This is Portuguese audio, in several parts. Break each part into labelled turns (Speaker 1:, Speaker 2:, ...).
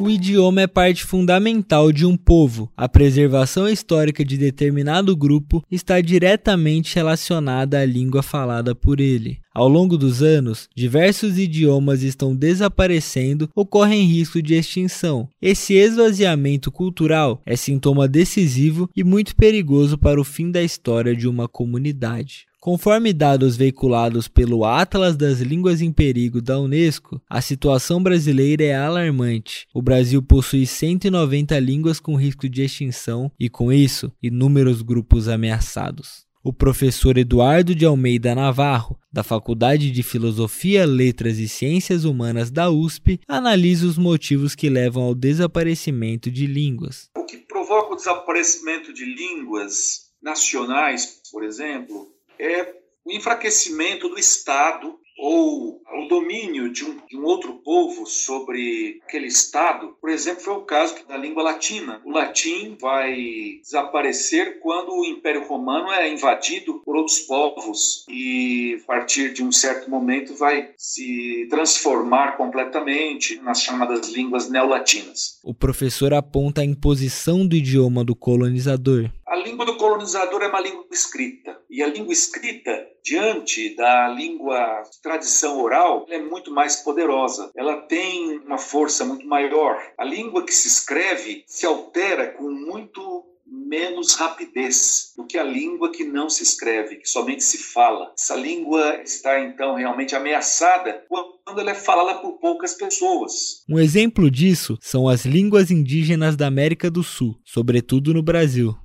Speaker 1: O idioma é parte fundamental de um povo. A preservação histórica de determinado grupo está diretamente relacionada à língua falada por ele. Ao longo dos anos, diversos idiomas estão desaparecendo ou correm risco de extinção. Esse esvaziamento cultural é sintoma decisivo e muito perigoso para o fim da história de uma comunidade. Conforme dados veiculados pelo Atlas das Línguas em Perigo da Unesco, a situação brasileira é alarmante. O Brasil possui 190 línguas com risco de extinção e, com isso, inúmeros grupos ameaçados. O professor Eduardo de Almeida Navarro, da Faculdade de Filosofia, Letras e Ciências Humanas da USP, analisa os motivos que levam ao desaparecimento de línguas.
Speaker 2: O que provoca o desaparecimento de línguas nacionais, por exemplo, é o enfraquecimento do Estado ou o domínio de um, de um, outro povo sobre aquele Estado. Por exemplo, foi o caso da língua latina. O latim vai desaparecer quando o Império Romano é invadido por outros povos e, a partir de um certo momento, vai se transformar completamente nas chamadas línguas neolatinas.
Speaker 1: O professor aponta a imposição do idioma do colonizador.
Speaker 2: A língua do colonizador é uma língua escrita. E a língua escrita, diante da língua de tradição oral, é muito mais poderosa. Ela tem uma força muito maior. A língua que se escreve se altera com muito menos rapidez do que a língua que não se escreve, que somente se fala. Essa língua está então realmente ameaçada quando ela é falada por poucas pessoas.
Speaker 1: Um exemplo disso são as línguas indígenas da América do Sul, sobretudo no Brasil.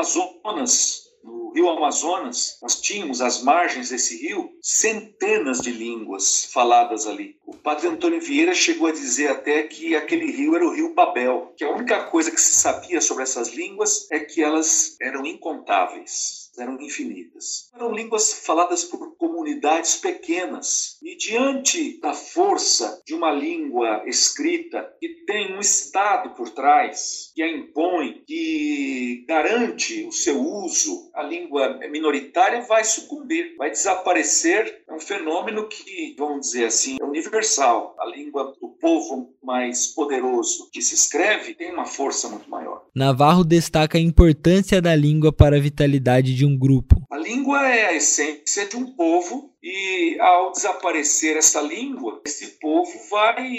Speaker 2: No Amazonas, rio Amazonas, nós tínhamos às margens desse rio centenas de línguas faladas ali. O padre Antônio Vieira chegou a dizer até que aquele rio era o rio Babel, que a única coisa que se sabia sobre essas línguas é que elas eram incontáveis eram infinitas. Eram línguas faladas por comunidades pequenas. E diante da força de uma língua escrita que tem um Estado por trás, que a impõe, que garante o seu uso, a língua minoritária vai sucumbir, vai desaparecer. É um fenômeno que, vamos dizer assim, é universal. A língua do povo mais poderoso que se escreve tem uma força muito maior.
Speaker 1: Navarro destaca a importância da língua para a vitalidade de um grupo.
Speaker 2: A língua é a essência de um povo e ao desaparecer essa língua, esse povo vai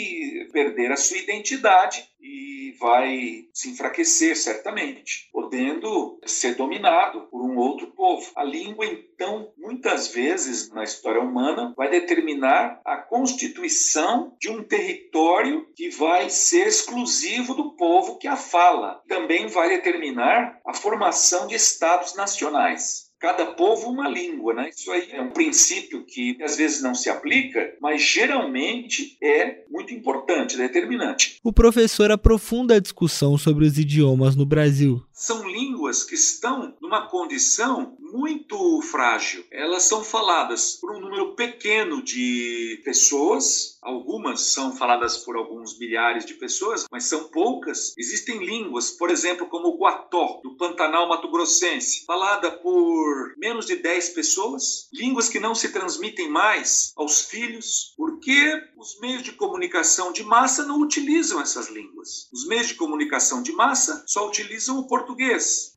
Speaker 2: perder a sua identidade e vai se enfraquecer certamente, podendo ser dominado por um outro povo. A língua, então, muitas vezes na história humana, vai determinar a constituição de um território que vai ser exclusivo do povo que a fala. Também vai determinar a formação de estados nacionais cada povo uma língua, né? Isso aí é um princípio que às vezes não se aplica, mas geralmente é muito importante, determinante.
Speaker 1: O professor aprofunda a discussão sobre os idiomas no Brasil.
Speaker 2: São línguas que estão numa condição muito frágil. Elas são faladas por um número pequeno de pessoas, algumas são faladas por alguns milhares de pessoas, mas são poucas. Existem línguas, por exemplo, como o Guató, do Pantanal Mato Grossense, falada por menos de 10 pessoas, línguas que não se transmitem mais aos filhos, porque os meios de comunicação de massa não utilizam essas línguas. Os meios de comunicação de massa só utilizam o português.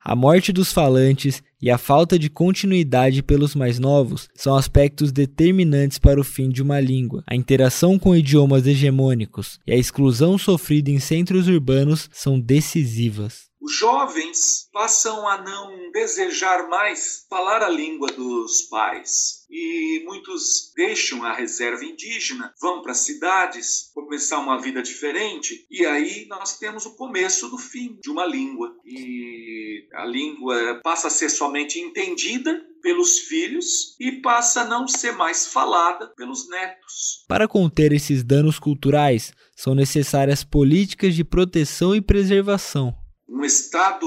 Speaker 1: A morte dos falantes e a falta de continuidade pelos mais novos são aspectos determinantes para o fim de uma língua. A interação com idiomas hegemônicos e a exclusão sofrida em centros urbanos são decisivas.
Speaker 2: Os jovens passam a não desejar mais falar a língua dos pais e muitos deixam a reserva indígena, vão para cidades, começar uma vida diferente e aí nós temos o começo do fim de uma língua e a língua passa a ser somente entendida pelos filhos e passa a não ser mais falada pelos netos.
Speaker 1: Para conter esses danos culturais, são necessárias políticas de proteção e preservação
Speaker 2: um Estado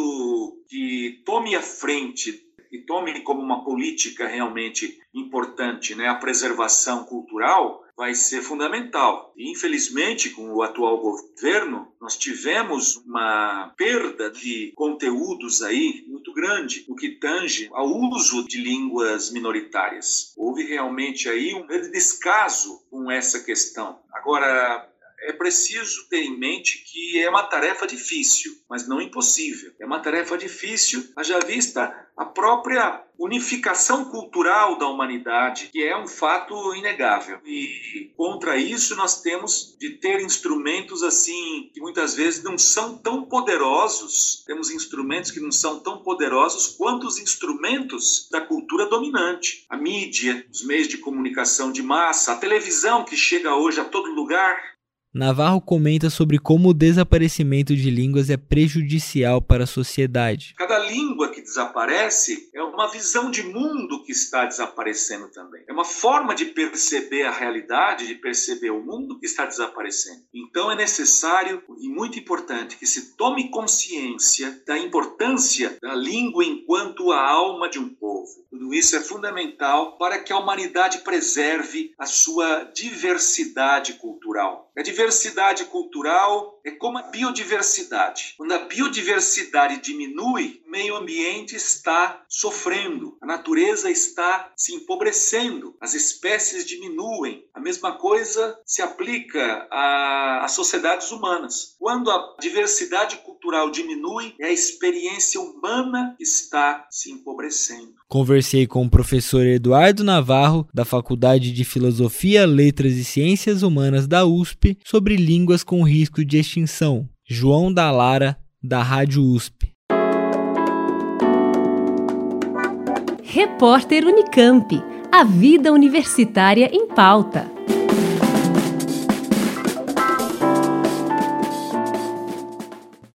Speaker 2: que tome a frente e tome como uma política realmente importante né, a preservação cultural, vai ser fundamental. E, infelizmente, com o atual governo, nós tivemos uma perda de conteúdos aí muito grande no que tange ao uso de línguas minoritárias. Houve realmente aí um descaso com essa questão. Agora, é preciso ter em mente que é uma tarefa difícil, mas não impossível. É uma tarefa difícil, haja vista a própria unificação cultural da humanidade, que é um fato inegável. E contra isso nós temos de ter instrumentos assim que muitas vezes não são tão poderosos. Temos instrumentos que não são tão poderosos quanto os instrumentos da cultura dominante. A mídia, os meios de comunicação de massa, a televisão que chega hoje a todo lugar,
Speaker 1: Navarro comenta sobre como o desaparecimento de línguas é prejudicial para a sociedade.
Speaker 2: Cada língua que desaparece é uma visão de mundo que está desaparecendo também. É uma forma de perceber a realidade, de perceber o mundo que está desaparecendo. Então é necessário e muito importante que se tome consciência da importância da língua enquanto a alma de um povo. Tudo isso é fundamental para que a humanidade preserve a sua diversidade cultural. A diversidade cultural é como a biodiversidade. Quando a biodiversidade diminui, o meio ambiente está sofrendo, a natureza está se empobrecendo, as espécies diminuem. A mesma coisa se aplica às sociedades humanas. Quando a diversidade cultural diminui, é a experiência humana que está se empobrecendo.
Speaker 1: Conversei com o professor Eduardo Navarro, da Faculdade de Filosofia, Letras e Ciências Humanas da USP, sobre línguas com risco de extinção. João da Lara, da Rádio USP.
Speaker 3: Repórter Unicamp. A vida universitária em pauta.